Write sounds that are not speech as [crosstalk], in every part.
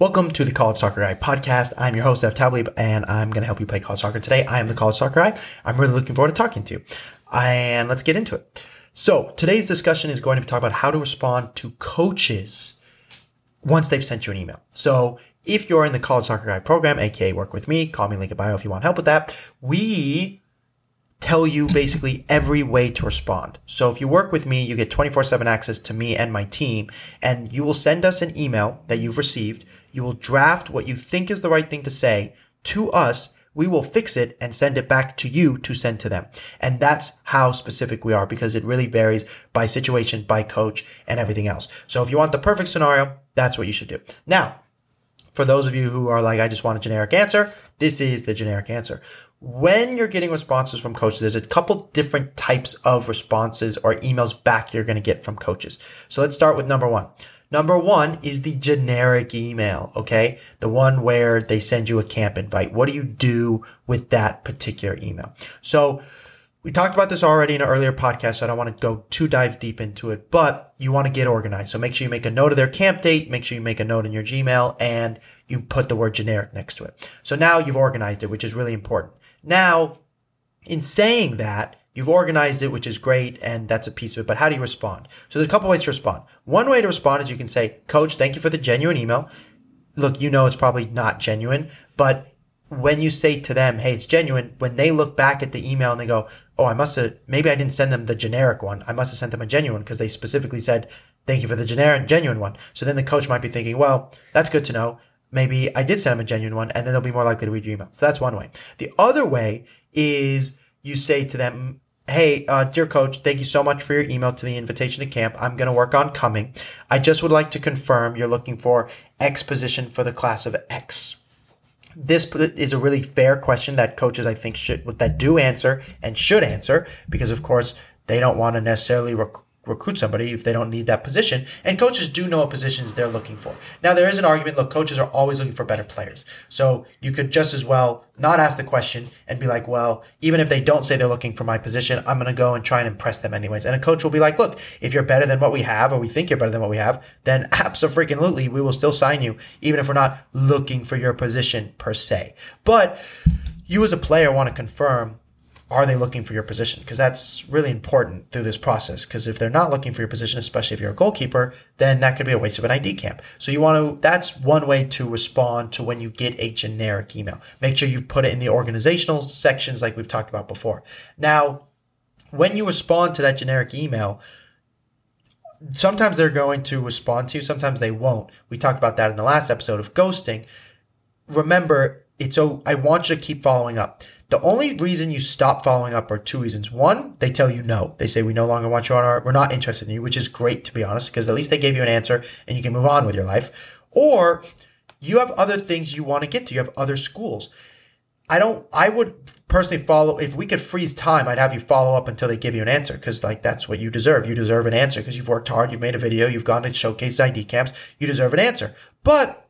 Welcome to the College Soccer Guy podcast. I'm your host, Ev Tablib, and I'm going to help you play college soccer today. I am the College Soccer Guy. I'm really looking forward to talking to you. And let's get into it. So today's discussion is going to be talking about how to respond to coaches once they've sent you an email. So if you're in the College Soccer Guy program, aka work with me, call me link in bio if you want help with that. We tell you basically every way to respond. So if you work with me, you get 24 7 access to me and my team, and you will send us an email that you've received. You will draft what you think is the right thing to say to us. We will fix it and send it back to you to send to them. And that's how specific we are because it really varies by situation, by coach, and everything else. So if you want the perfect scenario, that's what you should do. Now, for those of you who are like, I just want a generic answer, this is the generic answer when you're getting responses from coaches, there's a couple different types of responses or emails back you're going to get from coaches. So let's start with number one. Number one is the generic email. Okay. The one where they send you a camp invite. What do you do with that particular email? So we talked about this already in an earlier podcast, so I don't want to go too dive deep into it, but you want to get organized. So make sure you make a note of their camp date, make sure you make a note in your Gmail, and you put the word generic next to it. So now you've organized it, which is really important. Now, in saying that, you've organized it, which is great, and that's a piece of it, but how do you respond? So there's a couple ways to respond. One way to respond is you can say, Coach, thank you for the genuine email. Look, you know it's probably not genuine, but when you say to them, hey, it's genuine, when they look back at the email and they go, oh, I must have, maybe I didn't send them the generic one. I must have sent them a genuine because they specifically said, thank you for the generic, genuine one. So then the coach might be thinking, well, that's good to know maybe I did send them a genuine one and then they'll be more likely to read your email. So that's one way. The other way is you say to them, Hey, uh, dear coach, thank you so much for your email to the invitation to camp. I'm going to work on coming. I just would like to confirm you're looking for X position for the class of X. This is a really fair question that coaches, I think, should, that do answer and should answer because, of course, they don't want to necessarily rec- recruit somebody if they don't need that position. And coaches do know what positions they're looking for. Now, there is an argument. Look, coaches are always looking for better players. So you could just as well not ask the question and be like, well, even if they don't say they're looking for my position, I'm going to go and try and impress them anyways. And a coach will be like, look, if you're better than what we have, or we think you're better than what we have, then [laughs] absolutely, we will still sign you, even if we're not looking for your position per se. But you as a player want to confirm are they looking for your position? Because that's really important through this process. Because if they're not looking for your position, especially if you're a goalkeeper, then that could be a waste of an ID camp. So you want to, that's one way to respond to when you get a generic email. Make sure you put it in the organizational sections like we've talked about before. Now, when you respond to that generic email, sometimes they're going to respond to you, sometimes they won't. We talked about that in the last episode of ghosting. Remember, it's so I want you to keep following up the only reason you stop following up are two reasons. One, they tell you no. They say, we no longer want you on our, we're not interested in you, which is great to be honest, because at least they gave you an answer and you can move on with your life. Or you have other things you want to get to. You have other schools. I don't, I would personally follow, if we could freeze time, I'd have you follow up until they give you an answer because like that's what you deserve. You deserve an answer because you've worked hard. You've made a video. You've gone to showcase ID camps. You deserve an answer. But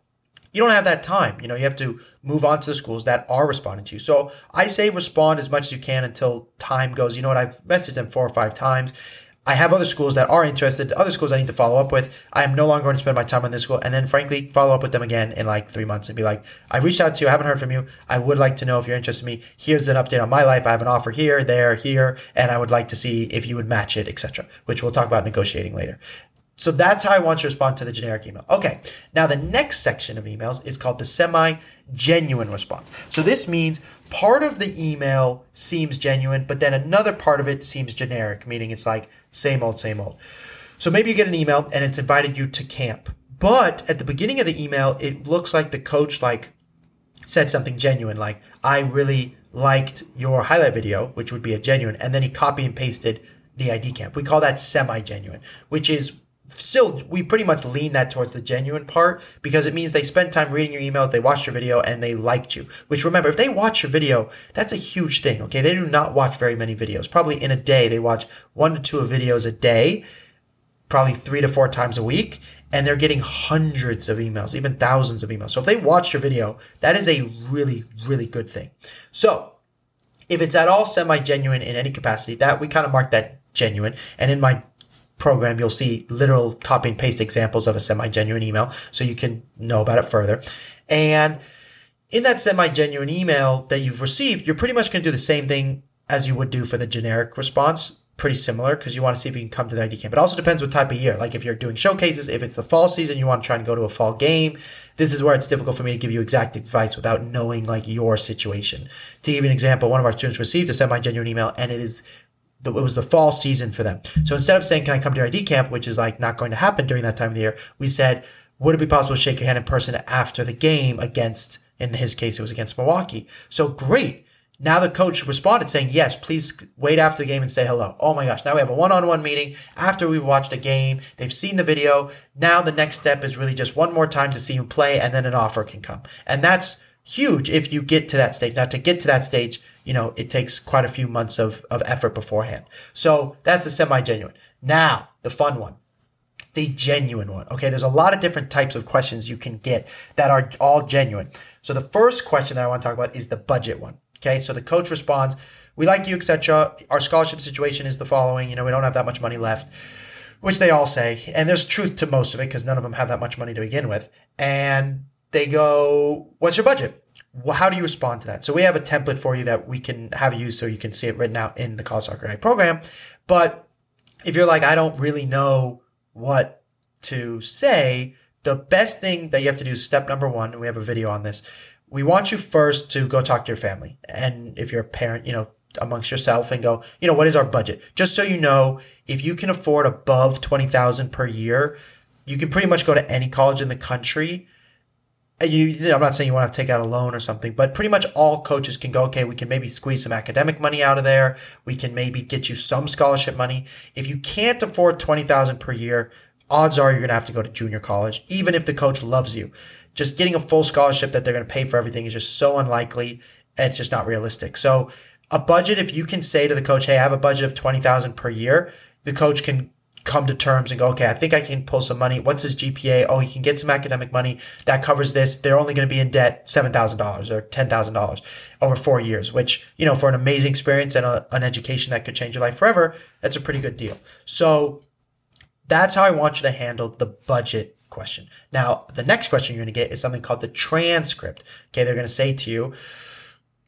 you don't have that time. You know, you have to move on to the schools that are responding to you. So I say respond as much as you can until time goes. You know what? I've messaged them four or five times. I have other schools that are interested, other schools I need to follow up with. I am no longer going to spend my time on this school. And then, frankly, follow up with them again in like three months and be like, I've reached out to you, I haven't heard from you. I would like to know if you're interested in me. Here's an update on my life. I have an offer here, there, here, and I would like to see if you would match it, etc., which we'll talk about negotiating later. So that's how I want you to respond to the generic email. Okay. Now the next section of emails is called the semi genuine response. So this means part of the email seems genuine, but then another part of it seems generic, meaning it's like same old, same old. So maybe you get an email and it's invited you to camp. But at the beginning of the email, it looks like the coach like said something genuine, like, I really liked your highlight video, which would be a genuine, and then he copy and pasted the ID camp. We call that semi genuine, which is still we pretty much lean that towards the genuine part because it means they spent time reading your email, they watched your video, and they liked you. Which remember, if they watch your video, that's a huge thing. Okay, they do not watch very many videos. Probably in a day, they watch one to two videos a day, probably three to four times a week, and they're getting hundreds of emails, even thousands of emails. So if they watched your video, that is a really, really good thing. So if it's at all semi genuine in any capacity, that we kind of mark that genuine. And in my program, you'll see literal copy and paste examples of a semi-genuine email so you can know about it further. And in that semi-genuine email that you've received, you're pretty much going to do the same thing as you would do for the generic response. Pretty similar because you want to see if you can come to the ID camp. It also depends what type of year. Like if you're doing showcases, if it's the fall season, you want to try and go to a fall game. This is where it's difficult for me to give you exact advice without knowing like your situation. To give you an example, one of our students received a semi-genuine email and it is it was the fall season for them. So instead of saying, can I come to your ID camp, which is like not going to happen during that time of the year, we said, would it be possible to shake your hand in person after the game against, in his case, it was against Milwaukee. So great. Now the coach responded saying, yes, please wait after the game and say hello. Oh my gosh. Now we have a one-on-one meeting after we watched a game. They've seen the video. Now the next step is really just one more time to see you play and then an offer can come. And that's huge if you get to that stage. Now to get to that stage, you know, it takes quite a few months of, of effort beforehand. So that's the semi-genuine. Now the fun one the genuine one. Okay, there's a lot of different types of questions you can get that are all genuine. So the first question that I want to talk about is the budget one. Okay, so the coach responds, "We like you, etc. Our scholarship situation is the following. You know, we don't have that much money left." Which they all say, and there's truth to most of it because none of them have that much money to begin with. And they go, "What's your budget?" How do you respond to that? So we have a template for you that we can have used so you can see it written out in the College Soccer Guy program. But if you're like, I don't really know what to say, the best thing that you have to do is step number one, and we have a video on this. We want you first to go talk to your family. And if you're a parent, you know, amongst yourself and go, you know, what is our budget? Just so you know, if you can afford above 20,000 per year, you can pretty much go to any college in the country. You, I'm not saying you want to take out a loan or something, but pretty much all coaches can go, okay, we can maybe squeeze some academic money out of there. We can maybe get you some scholarship money. If you can't afford 20,000 per year, odds are you're going to have to go to junior college, even if the coach loves you. Just getting a full scholarship that they're going to pay for everything is just so unlikely. It's just not realistic. So a budget, if you can say to the coach, Hey, I have a budget of 20,000 per year, the coach can come to terms and go, okay, I think I can pull some money. What's his GPA? Oh, he can get some academic money that covers this. They're only going to be in debt $7,000 or $10,000 over four years, which, you know, for an amazing experience and a, an education that could change your life forever, that's a pretty good deal. So that's how I want you to handle the budget question. Now, the next question you're going to get is something called the transcript. Okay. They're going to say to you,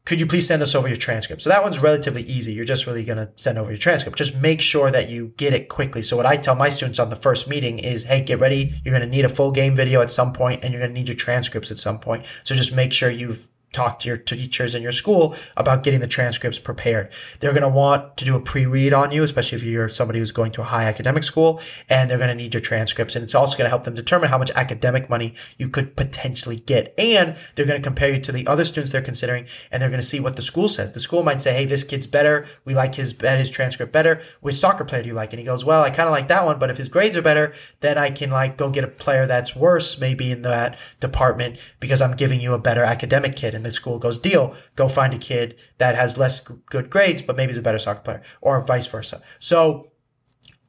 could you please send us over your transcript? So that one's relatively easy. You're just really going to send over your transcript. Just make sure that you get it quickly. So what I tell my students on the first meeting is, hey, get ready. You're going to need a full game video at some point and you're going to need your transcripts at some point. So just make sure you've talk to your teachers in your school about getting the transcripts prepared. They're going to want to do a pre-read on you, especially if you're somebody who's going to a high academic school, and they're going to need your transcripts. And it's also going to help them determine how much academic money you could potentially get. And they're going to compare you to the other students they're considering, and they're going to see what the school says. The school might say, "Hey, this kid's better. We like his uh, his transcript better. Which soccer player do you like?" And he goes, "Well, I kind of like that one, but if his grades are better, then I can like go get a player that's worse, maybe in that department, because I'm giving you a better academic kid." The school goes, deal, go find a kid that has less good grades, but maybe is a better soccer player or vice versa. So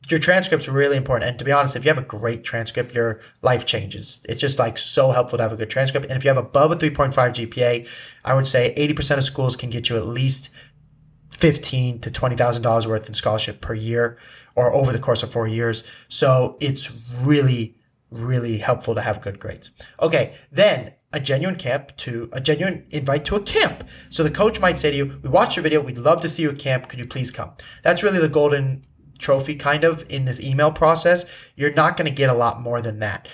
your transcript's are really important. And to be honest, if you have a great transcript, your life changes. It's just like so helpful to have a good transcript. And if you have above a 3.5 GPA, I would say 80% of schools can get you at least fifteen to twenty thousand dollars worth in scholarship per year or over the course of four years. So it's really, really helpful to have good grades. Okay, then a genuine camp to a genuine invite to a camp. So the coach might say to you, We watched your video. We'd love to see you at camp. Could you please come? That's really the golden trophy kind of in this email process. You're not going to get a lot more than that.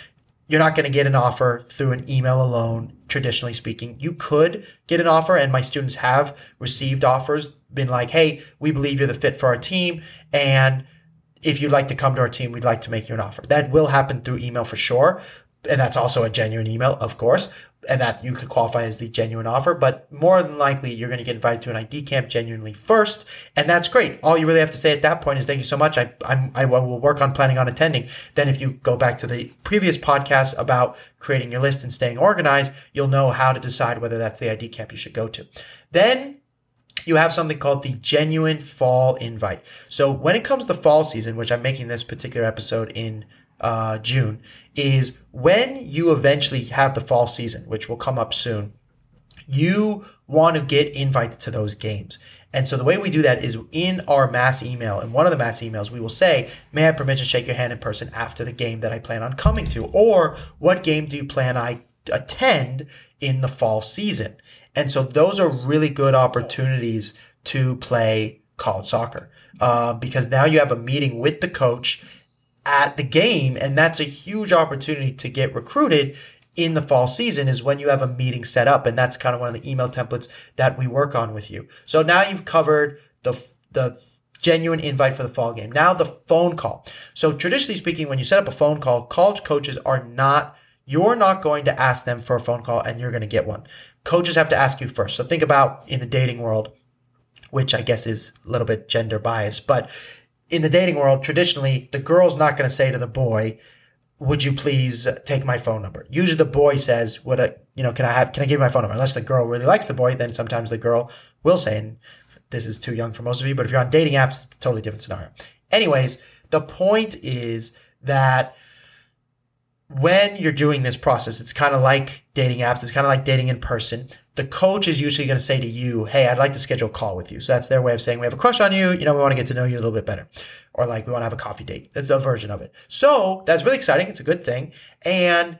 You're not going to get an offer through an email alone, traditionally speaking. You could get an offer, and my students have received offers, been like, Hey, we believe you're the fit for our team. And if you'd like to come to our team, we'd like to make you an offer. That will happen through email for sure and that's also a genuine email, of course, and that you could qualify as the genuine offer. But more than likely, you're going to get invited to an ID camp genuinely first, and that's great. All you really have to say at that point is thank you so much. I I'm, I will work on planning on attending. Then, if you go back to the previous podcast about creating your list and staying organized, you'll know how to decide whether that's the ID camp you should go to. Then you have something called the genuine fall invite. So when it comes to fall season, which I'm making this particular episode in uh, June, is when you eventually have the fall season, which will come up soon. You want to get invites to those games. And so the way we do that is in our mass email. In one of the mass emails, we will say, May I have permission to shake your hand in person after the game that I plan on coming to? Or what game do you plan I attend in the fall season? And so those are really good opportunities to play college soccer uh, because now you have a meeting with the coach at the game, and that's a huge opportunity to get recruited in the fall season is when you have a meeting set up and that's kind of one of the email templates that we work on with you. So now you've covered the the genuine invite for the fall game. Now the phone call. So traditionally speaking when you set up a phone call college coaches are not you're not going to ask them for a phone call and you're going to get one coaches have to ask you first so think about in the dating world which i guess is a little bit gender biased but in the dating world traditionally the girl's not going to say to the boy would you please take my phone number? Usually the boy says, would I, you know, can I have, can I give you my phone number? Unless the girl really likes the boy, then sometimes the girl will say, and this is too young for most of you, but if you're on dating apps, it's a totally different scenario. Anyways, the point is that when you're doing this process, it's kind of like dating apps. It's kind of like dating in person. The coach is usually going to say to you, Hey, I'd like to schedule a call with you. So that's their way of saying we have a crush on you. You know, we want to get to know you a little bit better. Or like we want to have a coffee date. That's a version of it. So that's really exciting. It's a good thing. And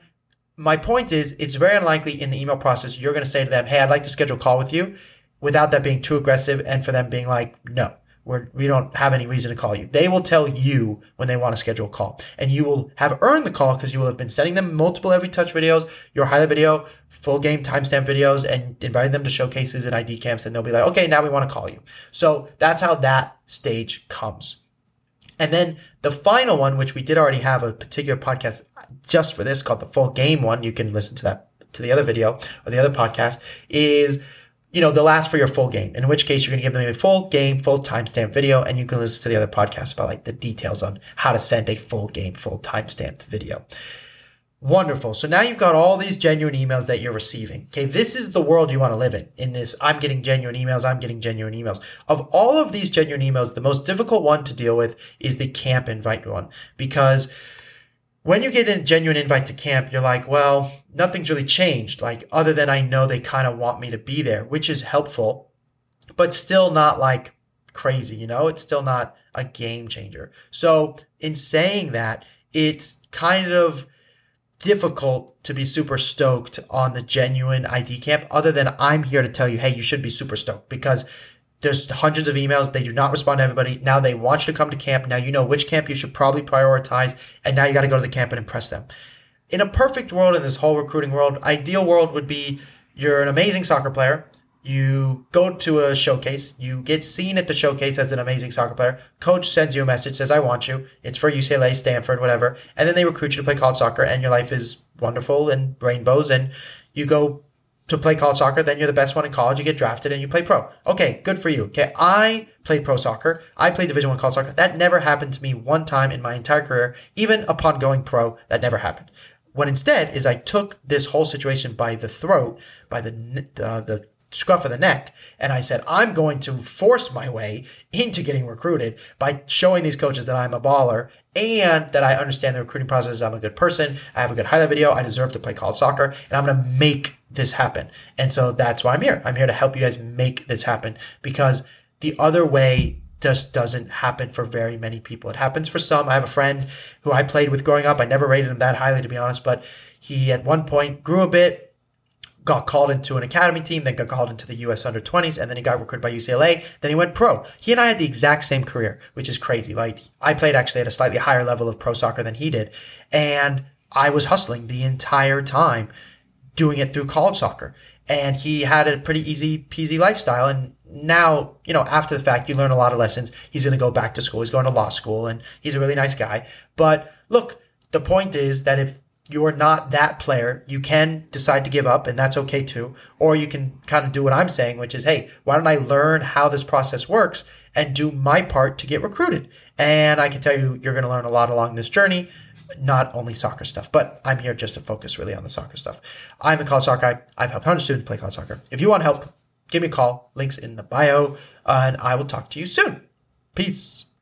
my point is, it's very unlikely in the email process you're going to say to them, Hey, I'd like to schedule a call with you without that being too aggressive and for them being like, no. We're, we don't have any reason to call you. They will tell you when they want to schedule a call. And you will have earned the call because you will have been sending them multiple every touch videos, your highlight video, full game timestamp videos, and inviting them to showcases and ID camps. And they'll be like, okay, now we want to call you. So that's how that stage comes. And then the final one, which we did already have a particular podcast just for this called the full game one. You can listen to that to the other video or the other podcast is you know, they'll ask for your full game, in which case you're going to give them a full game, full timestamp video, and you can listen to the other podcast about like the details on how to send a full game, full timestamped video. Wonderful. So now you've got all these genuine emails that you're receiving. Okay. This is the world you want to live in. In this, I'm getting genuine emails. I'm getting genuine emails. Of all of these genuine emails, the most difficult one to deal with is the camp invite one because when you get a genuine invite to camp, you're like, well, nothing's really changed. Like, other than I know they kind of want me to be there, which is helpful, but still not like crazy, you know? It's still not a game changer. So, in saying that, it's kind of difficult to be super stoked on the genuine ID camp, other than I'm here to tell you, hey, you should be super stoked because there's hundreds of emails. They do not respond to everybody. Now they want you to come to camp. Now you know which camp you should probably prioritize. And now you got to go to the camp and impress them. In a perfect world, in this whole recruiting world, ideal world would be you're an amazing soccer player. You go to a showcase. You get seen at the showcase as an amazing soccer player. Coach sends you a message, says, I want you. It's for UCLA, Stanford, whatever. And then they recruit you to play college soccer and your life is wonderful and rainbows and you go to play college soccer, then you're the best one in college. You get drafted and you play pro. Okay, good for you. Okay, I played pro soccer. I played Division One college soccer. That never happened to me one time in my entire career. Even upon going pro, that never happened. What instead is I took this whole situation by the throat, by the uh, the scruff of the neck, and I said I'm going to force my way into getting recruited by showing these coaches that I'm a baller and that I understand the recruiting process. I'm a good person. I have a good highlight video. I deserve to play college soccer, and I'm going to make this happen. And so that's why I'm here. I'm here to help you guys make this happen because the other way just doesn't happen for very many people. It happens for some. I have a friend who I played with growing up. I never rated him that highly, to be honest, but he at one point grew a bit, got called into an academy team, then got called into the US under 20s, and then he got recruited by UCLA. Then he went pro. He and I had the exact same career, which is crazy. Like I played actually at a slightly higher level of pro soccer than he did. And I was hustling the entire time doing it through college soccer. And he had a pretty easy peasy lifestyle. And now, you know, after the fact, you learn a lot of lessons. He's going to go back to school. He's going to law school and he's a really nice guy. But look, the point is that if you're not that player, you can decide to give up and that's okay too. Or you can kind of do what I'm saying, which is, Hey, why don't I learn how this process works and do my part to get recruited? And I can tell you, you're going to learn a lot along this journey not only soccer stuff, but I'm here just to focus really on the soccer stuff. I'm the college soccer guy. I've helped hundreds of students play college soccer. If you want help, give me a call. Links in the bio, and I will talk to you soon. Peace.